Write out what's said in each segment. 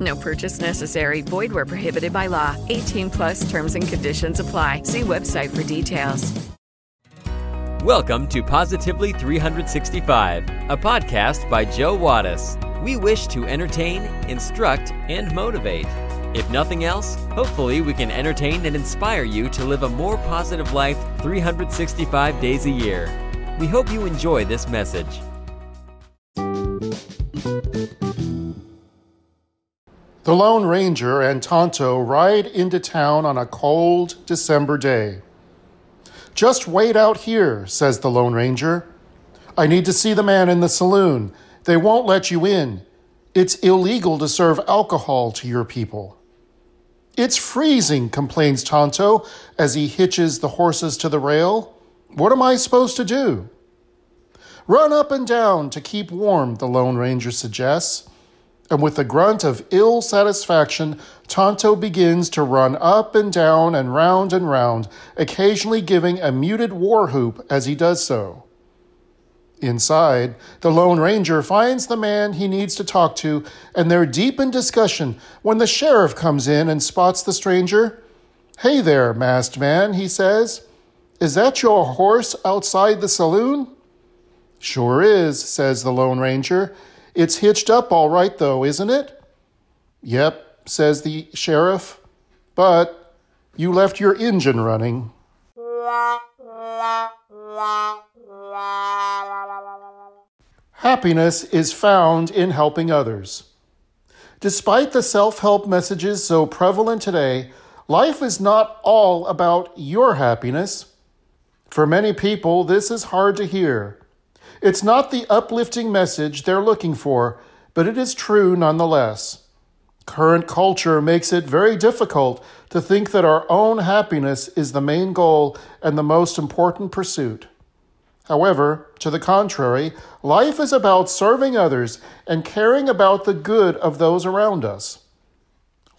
No purchase necessary. Void where prohibited by law. 18 plus terms and conditions apply. See website for details. Welcome to Positively 365, a podcast by Joe Wattis. We wish to entertain, instruct, and motivate. If nothing else, hopefully we can entertain and inspire you to live a more positive life 365 days a year. We hope you enjoy this message. The Lone Ranger and Tonto ride into town on a cold December day. Just wait out here, says the Lone Ranger. I need to see the man in the saloon. They won't let you in. It's illegal to serve alcohol to your people. It's freezing, complains Tonto as he hitches the horses to the rail. What am I supposed to do? Run up and down to keep warm, the Lone Ranger suggests. And with a grunt of ill satisfaction, Tonto begins to run up and down and round and round, occasionally giving a muted war whoop as he does so. Inside, the Lone Ranger finds the man he needs to talk to, and they're deep in discussion when the sheriff comes in and spots the stranger. Hey there, masked man, he says. Is that your horse outside the saloon? Sure is, says the Lone Ranger. It's hitched up all right, though, isn't it? Yep, says the sheriff. But you left your engine running. Happiness is found in helping others. Despite the self help messages so prevalent today, life is not all about your happiness. For many people, this is hard to hear. It's not the uplifting message they're looking for, but it is true nonetheless. Current culture makes it very difficult to think that our own happiness is the main goal and the most important pursuit. However, to the contrary, life is about serving others and caring about the good of those around us.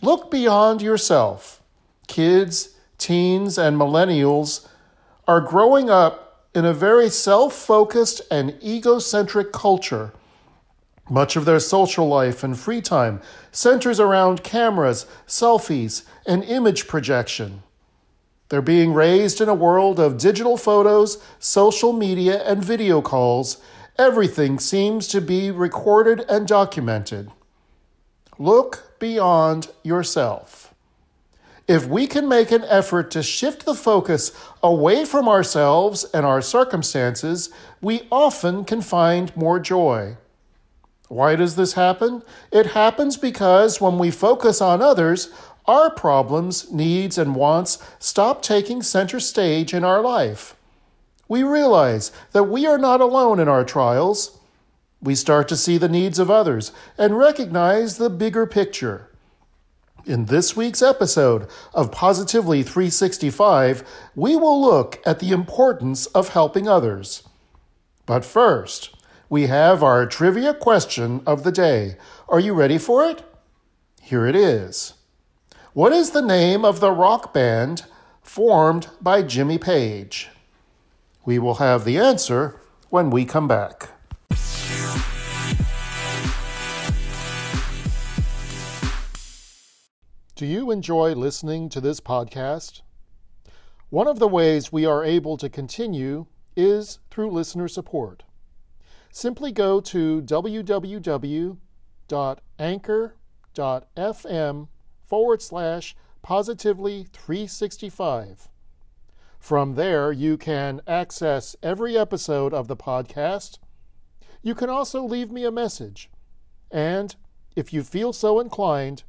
Look beyond yourself. Kids, teens, and millennials are growing up in a very self focused and egocentric culture. Much of their social life and free time centers around cameras, selfies, and image projection. They're being raised in a world of digital photos, social media, and video calls. Everything seems to be recorded and documented. Look beyond yourself. If we can make an effort to shift the focus away from ourselves and our circumstances, we often can find more joy. Why does this happen? It happens because when we focus on others, our problems, needs, and wants stop taking center stage in our life. We realize that we are not alone in our trials. We start to see the needs of others and recognize the bigger picture. In this week's episode of Positively 365, we will look at the importance of helping others. But first, we have our trivia question of the day. Are you ready for it? Here it is. What is the name of the rock band formed by Jimmy Page? We will have the answer when we come back. Do you enjoy listening to this podcast? One of the ways we are able to continue is through listener support. Simply go to www.anchor.fm forward slash positively 365. From there, you can access every episode of the podcast. You can also leave me a message. And if you feel so inclined,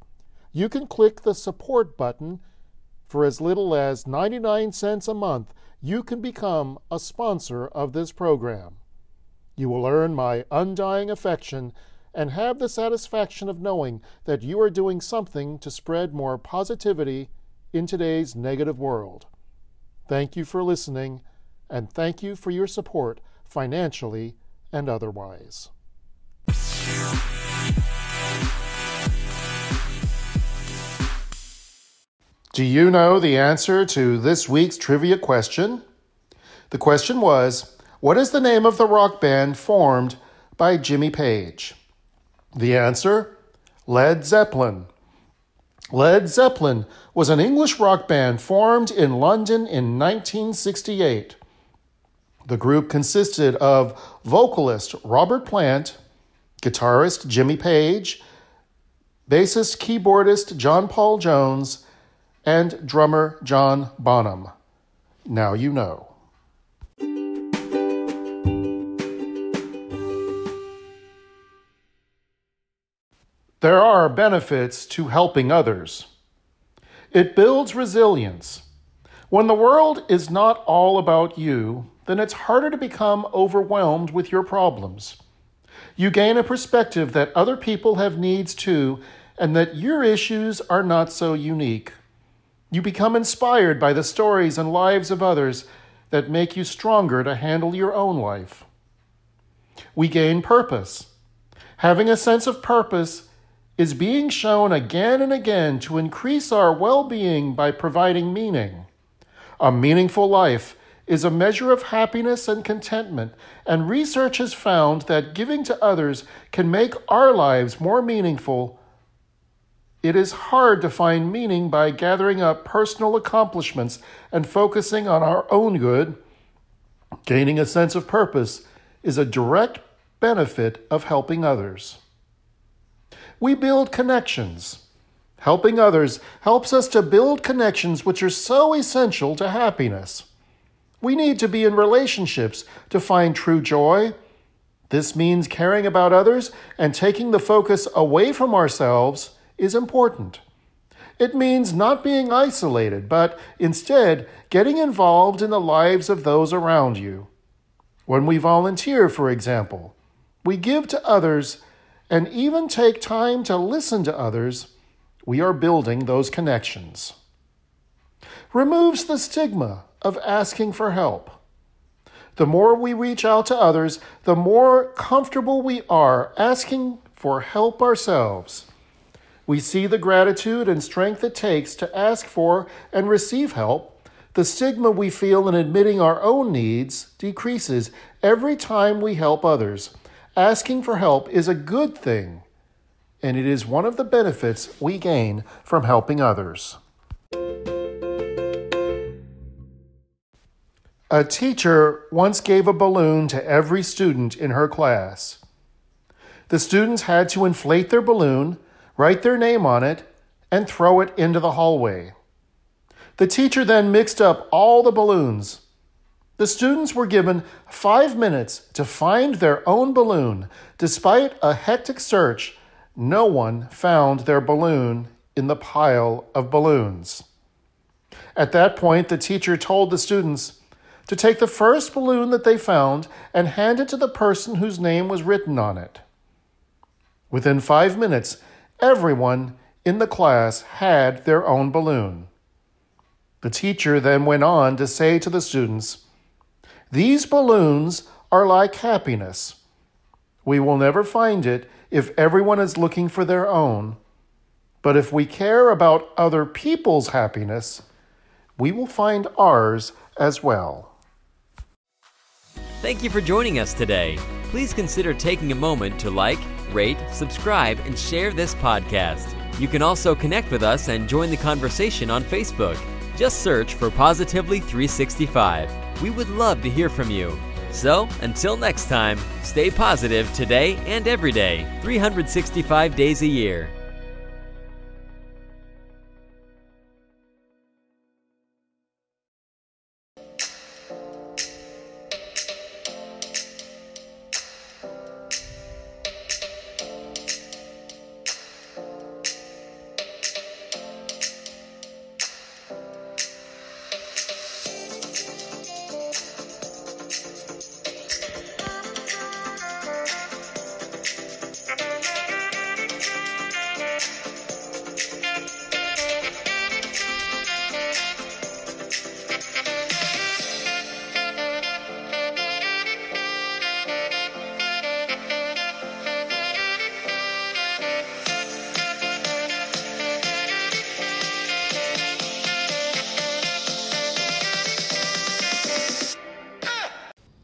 you can click the support button. For as little as 99 cents a month, you can become a sponsor of this program. You will earn my undying affection and have the satisfaction of knowing that you are doing something to spread more positivity in today's negative world. Thank you for listening, and thank you for your support financially and otherwise. Do you know the answer to this week's trivia question? The question was What is the name of the rock band formed by Jimmy Page? The answer Led Zeppelin. Led Zeppelin was an English rock band formed in London in 1968. The group consisted of vocalist Robert Plant, guitarist Jimmy Page, bassist keyboardist John Paul Jones, and drummer John Bonham. Now you know. There are benefits to helping others. It builds resilience. When the world is not all about you, then it's harder to become overwhelmed with your problems. You gain a perspective that other people have needs too, and that your issues are not so unique. You become inspired by the stories and lives of others that make you stronger to handle your own life. We gain purpose. Having a sense of purpose is being shown again and again to increase our well being by providing meaning. A meaningful life is a measure of happiness and contentment, and research has found that giving to others can make our lives more meaningful. It is hard to find meaning by gathering up personal accomplishments and focusing on our own good. Gaining a sense of purpose is a direct benefit of helping others we build connections. Helping others helps us to build connections which are so essential to happiness. We need to be in relationships to find true joy. This means caring about others and taking the focus away from ourselves is important. It means not being isolated, but instead getting involved in the lives of those around you. When we volunteer, for example, we give to others and even take time to listen to others, we are building those connections. Removes the stigma of asking for help. The more we reach out to others, the more comfortable we are asking for help ourselves. We see the gratitude and strength it takes to ask for and receive help. The stigma we feel in admitting our own needs decreases every time we help others Asking for help is a good thing, and it is one of the benefits we gain from helping others. A teacher once gave a balloon to every student in her class. The students had to inflate their balloon, write their name on it, and throw it into the hallway. The teacher then mixed up all the balloons the students were given five minutes to find their own balloon. Despite a hectic search, no one found their balloon in the pile of balloons. At that point, the teacher told the students to take the first balloon that they found and hand it to the person whose name was written on it. Within five minutes, everyone in the class had their own balloon. The teacher then went on to say to the students, these balloons are like happiness. We will never find it if everyone is looking for their own. But if we care about other people's happiness, we will find ours as well. Thank you for joining us today. Please consider taking a moment to like, rate, subscribe, and share this podcast. You can also connect with us and join the conversation on Facebook. Just search for Positively 365. We would love to hear from you. So, until next time, stay positive today and every day, 365 days a year.